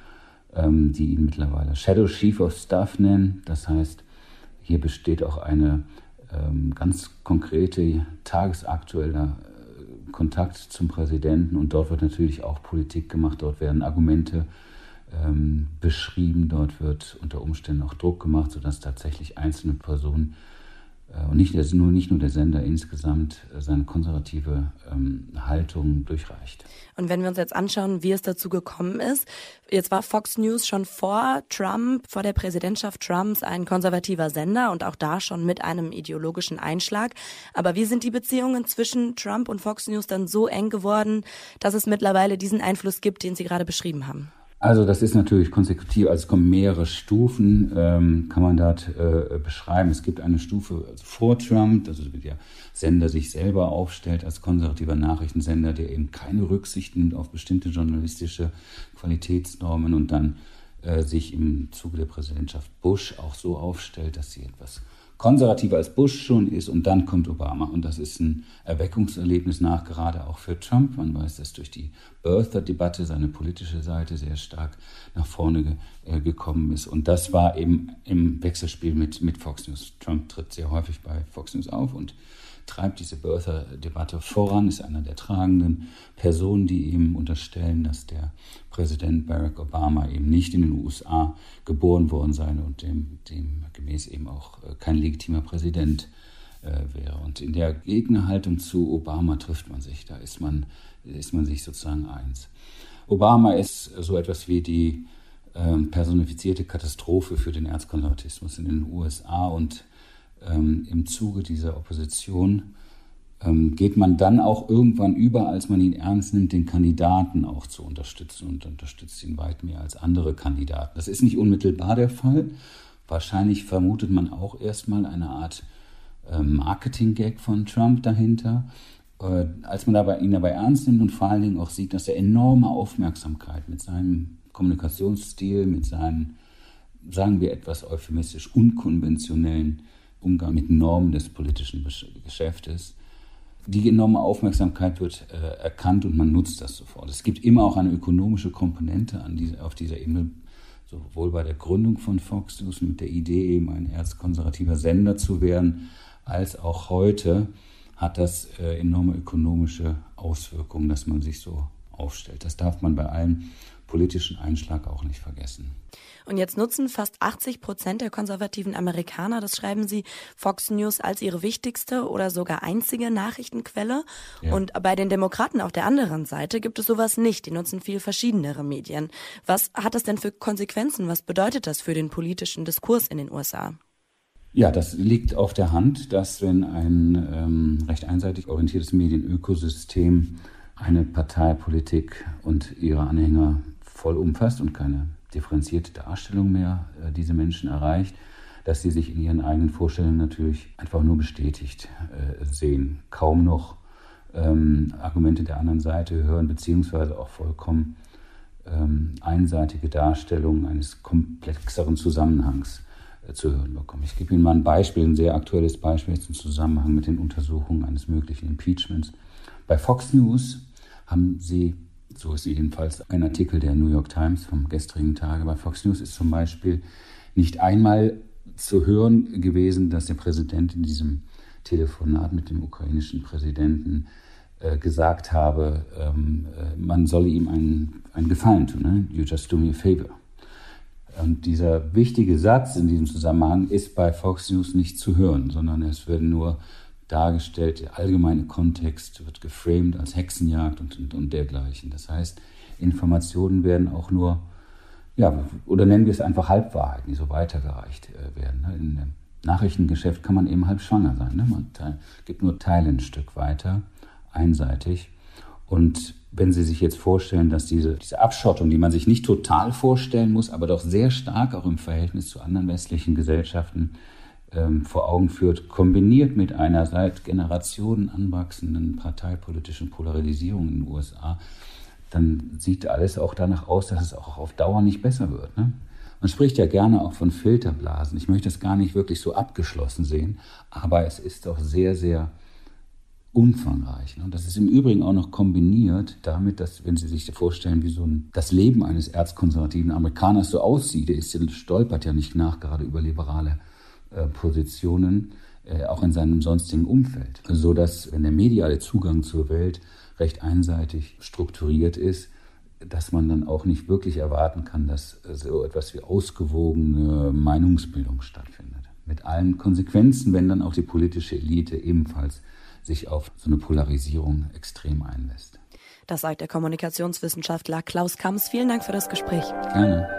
Speaker 6: ähm, die ihn mittlerweile Shadow Chief of Staff nennen. Das heißt, hier besteht auch eine ähm, ganz konkrete, tagesaktueller äh, Kontakt zum Präsidenten und dort wird natürlich auch Politik gemacht, dort werden Argumente ähm, beschrieben, dort wird unter Umständen auch Druck gemacht, sodass tatsächlich einzelne Personen und nicht, nur, nicht nur der Sender insgesamt äh, seine konservative ähm, Haltung durchreicht.
Speaker 2: Und wenn wir uns jetzt anschauen, wie es dazu gekommen ist, jetzt war Fox News schon vor Trump, vor der Präsidentschaft Trumps ein konservativer Sender und auch da schon mit einem ideologischen Einschlag. Aber wie sind die Beziehungen zwischen Trump und Fox News dann so eng geworden, dass es mittlerweile diesen Einfluss gibt, den Sie gerade beschrieben haben?
Speaker 6: Also das ist natürlich konsekutiv, also es kommen mehrere Stufen, ähm, kann man dort äh, beschreiben. Es gibt eine Stufe also vor Trump, also der Sender sich selber aufstellt als konservativer Nachrichtensender, der eben keine Rücksicht nimmt auf bestimmte journalistische Qualitätsnormen und dann äh, sich im Zuge der Präsidentschaft Bush auch so aufstellt, dass sie etwas konservativer als Bush schon ist und dann kommt Obama. Und das ist ein Erweckungserlebnis nach, gerade auch für Trump. Man weiß, dass durch die Birther-Debatte seine politische Seite sehr stark nach vorne äh, gekommen ist. Und das war eben im Wechselspiel mit, mit Fox News. Trump tritt sehr häufig bei Fox News auf und treibt diese Birther-Debatte voran, ist einer der tragenden Personen, die ihm unterstellen, dass der Präsident Barack Obama eben nicht in den USA geboren worden sei und dem, dem gemäß eben auch äh, kein legitimer Präsident äh, wäre. Und in der Gegnerhaltung zu Obama trifft man sich, da ist man, ist man sich sozusagen eins. Obama ist so etwas wie die ähm, personifizierte Katastrophe für den Erzkonservatismus in den USA und ähm, im Zuge dieser Opposition ähm, geht man dann auch irgendwann über, als man ihn ernst nimmt, den Kandidaten auch zu unterstützen und unterstützt ihn weit mehr als andere Kandidaten. Das ist nicht unmittelbar der Fall. Wahrscheinlich vermutet man auch erstmal eine Art äh, Marketing-Gag von Trump dahinter. Äh, als man dabei, ihn dabei ernst nimmt und vor allen Dingen auch sieht, dass er enorme Aufmerksamkeit mit seinem Kommunikationsstil, mit seinem, sagen wir etwas euphemistisch, unkonventionellen Umgang mit Normen des politischen Geschäftes. Die enorme Aufmerksamkeit wird äh, erkannt und man nutzt das sofort. Es gibt immer auch eine ökonomische Komponente diese, auf dieser Ebene, sowohl bei der Gründung von Fox News mit der Idee, eben ein erzkonservativer Sender zu werden, als auch heute hat das äh, enorme ökonomische Auswirkungen, dass man sich so aufstellt. Das darf man bei allem politischen Einschlag auch nicht vergessen.
Speaker 2: Und jetzt nutzen fast 80 Prozent der konservativen Amerikaner, das schreiben sie, Fox News als ihre wichtigste oder sogar einzige Nachrichtenquelle. Ja. Und bei den Demokraten auf der anderen Seite gibt es sowas nicht. Die nutzen viel verschiedenere Medien. Was hat das denn für Konsequenzen? Was bedeutet das für den politischen Diskurs in den USA?
Speaker 6: Ja, das liegt auf der Hand, dass wenn ein ähm, recht einseitig orientiertes Medienökosystem eine Parteipolitik und ihre Anhänger voll umfasst und keine differenzierte Darstellung mehr äh, diese Menschen erreicht, dass sie sich in ihren eigenen Vorstellungen natürlich einfach nur bestätigt äh, sehen, kaum noch ähm, Argumente der anderen Seite hören, beziehungsweise auch vollkommen ähm, einseitige Darstellungen eines komplexeren Zusammenhangs äh, zu hören bekommen. Ich gebe Ihnen mal ein Beispiel, ein sehr aktuelles Beispiel im Zusammenhang mit den Untersuchungen eines möglichen Impeachments. Bei Fox News haben sie so ist jedenfalls ein Artikel der New York Times vom gestrigen Tage. Bei Fox News ist zum Beispiel nicht einmal zu hören gewesen, dass der Präsident in diesem Telefonat mit dem ukrainischen Präsidenten äh, gesagt habe, ähm, äh, man solle ihm einen, einen Gefallen tun. Ne? You just do me a favor. Und dieser wichtige Satz in diesem Zusammenhang ist bei Fox News nicht zu hören, sondern es werden nur dargestellt, der allgemeine Kontext wird geframed als Hexenjagd und, und, und dergleichen. Das heißt, Informationen werden auch nur, ja, oder nennen wir es einfach Halbwahrheiten, die so weitergereicht äh, werden. Ne? In Nachrichtengeschäft kann man eben halb schwanger sein. Ne? Man gibt nur Teile ein Stück weiter, einseitig. Und wenn Sie sich jetzt vorstellen, dass diese, diese Abschottung, die man sich nicht total vorstellen muss, aber doch sehr stark auch im Verhältnis zu anderen westlichen Gesellschaften ähm, vor Augen führt, kombiniert mit einer seit Generationen anwachsenden parteipolitischen Polarisierung in den USA, dann sieht alles auch danach aus, dass es auch auf Dauer nicht besser wird. Ne? Man spricht ja gerne auch von Filterblasen. Ich möchte es gar nicht wirklich so abgeschlossen sehen, aber es ist doch sehr, sehr umfangreich. Ne? Das ist im Übrigen auch noch kombiniert damit, dass, wenn Sie sich vorstellen, wie so ein, das Leben eines erzkonservativen Amerikaners so aussieht, der ist, stolpert ja nicht nach, gerade über liberale Positionen, äh, auch in seinem sonstigen Umfeld. So dass, wenn der mediale Zugang zur Welt recht einseitig strukturiert ist, dass man dann auch nicht wirklich erwarten kann, dass so etwas wie ausgewogene Meinungsbildung stattfindet. Mit allen Konsequenzen, wenn dann auch die politische Elite ebenfalls sich auf so eine Polarisierung extrem einlässt.
Speaker 2: Das sagt der Kommunikationswissenschaftler Klaus Kamms. Vielen Dank für das Gespräch.
Speaker 6: Gerne.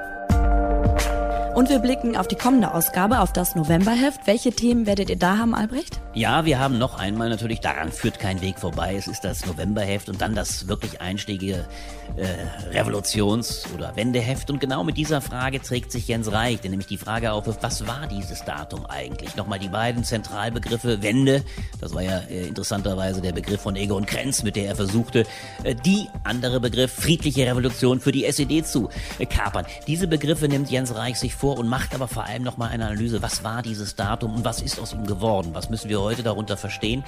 Speaker 2: Und wir blicken auf die kommende Ausgabe, auf das Novemberheft. Welche Themen werdet ihr da haben, Albrecht?
Speaker 3: Ja, wir haben noch einmal natürlich, daran führt kein Weg vorbei. Es ist das Novemberheft und dann das wirklich einstiegige äh, Revolutions- oder Wendeheft. Und genau mit dieser Frage trägt sich Jens Reich, der nämlich die Frage aufwirft, was war dieses Datum eigentlich? Nochmal die beiden Zentralbegriffe Wende, das war ja äh, interessanterweise der Begriff von Egon Krenz, mit der er versuchte, äh, die andere Begriff friedliche Revolution für die SED zu äh, kapern. Diese Begriffe nimmt Jens Reich sich vor vor und macht aber vor allem nochmal eine Analyse, was war dieses Datum und was ist aus ihm geworden, was müssen wir heute darunter verstehen.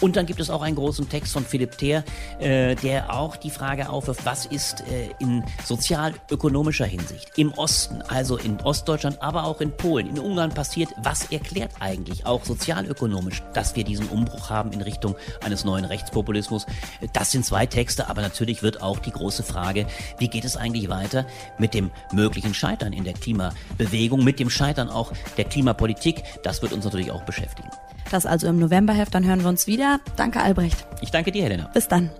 Speaker 3: Und dann gibt es auch einen großen Text von Philipp Theer, äh, der auch die Frage aufwirft, was ist äh, in sozial-ökonomischer Hinsicht im Osten, also in Ostdeutschland, aber auch in Polen, in Ungarn passiert, was erklärt eigentlich auch sozialökonomisch, dass wir diesen Umbruch haben in Richtung eines neuen Rechtspopulismus. Das sind zwei Texte, aber natürlich wird auch die große Frage, wie geht es eigentlich weiter mit dem möglichen Scheitern in der Klima Bewegung mit dem Scheitern auch der Klimapolitik. Das wird uns natürlich auch beschäftigen.
Speaker 2: Das also im Novemberheft, dann hören wir uns wieder. Danke, Albrecht.
Speaker 3: Ich danke dir, Helena.
Speaker 2: Bis dann.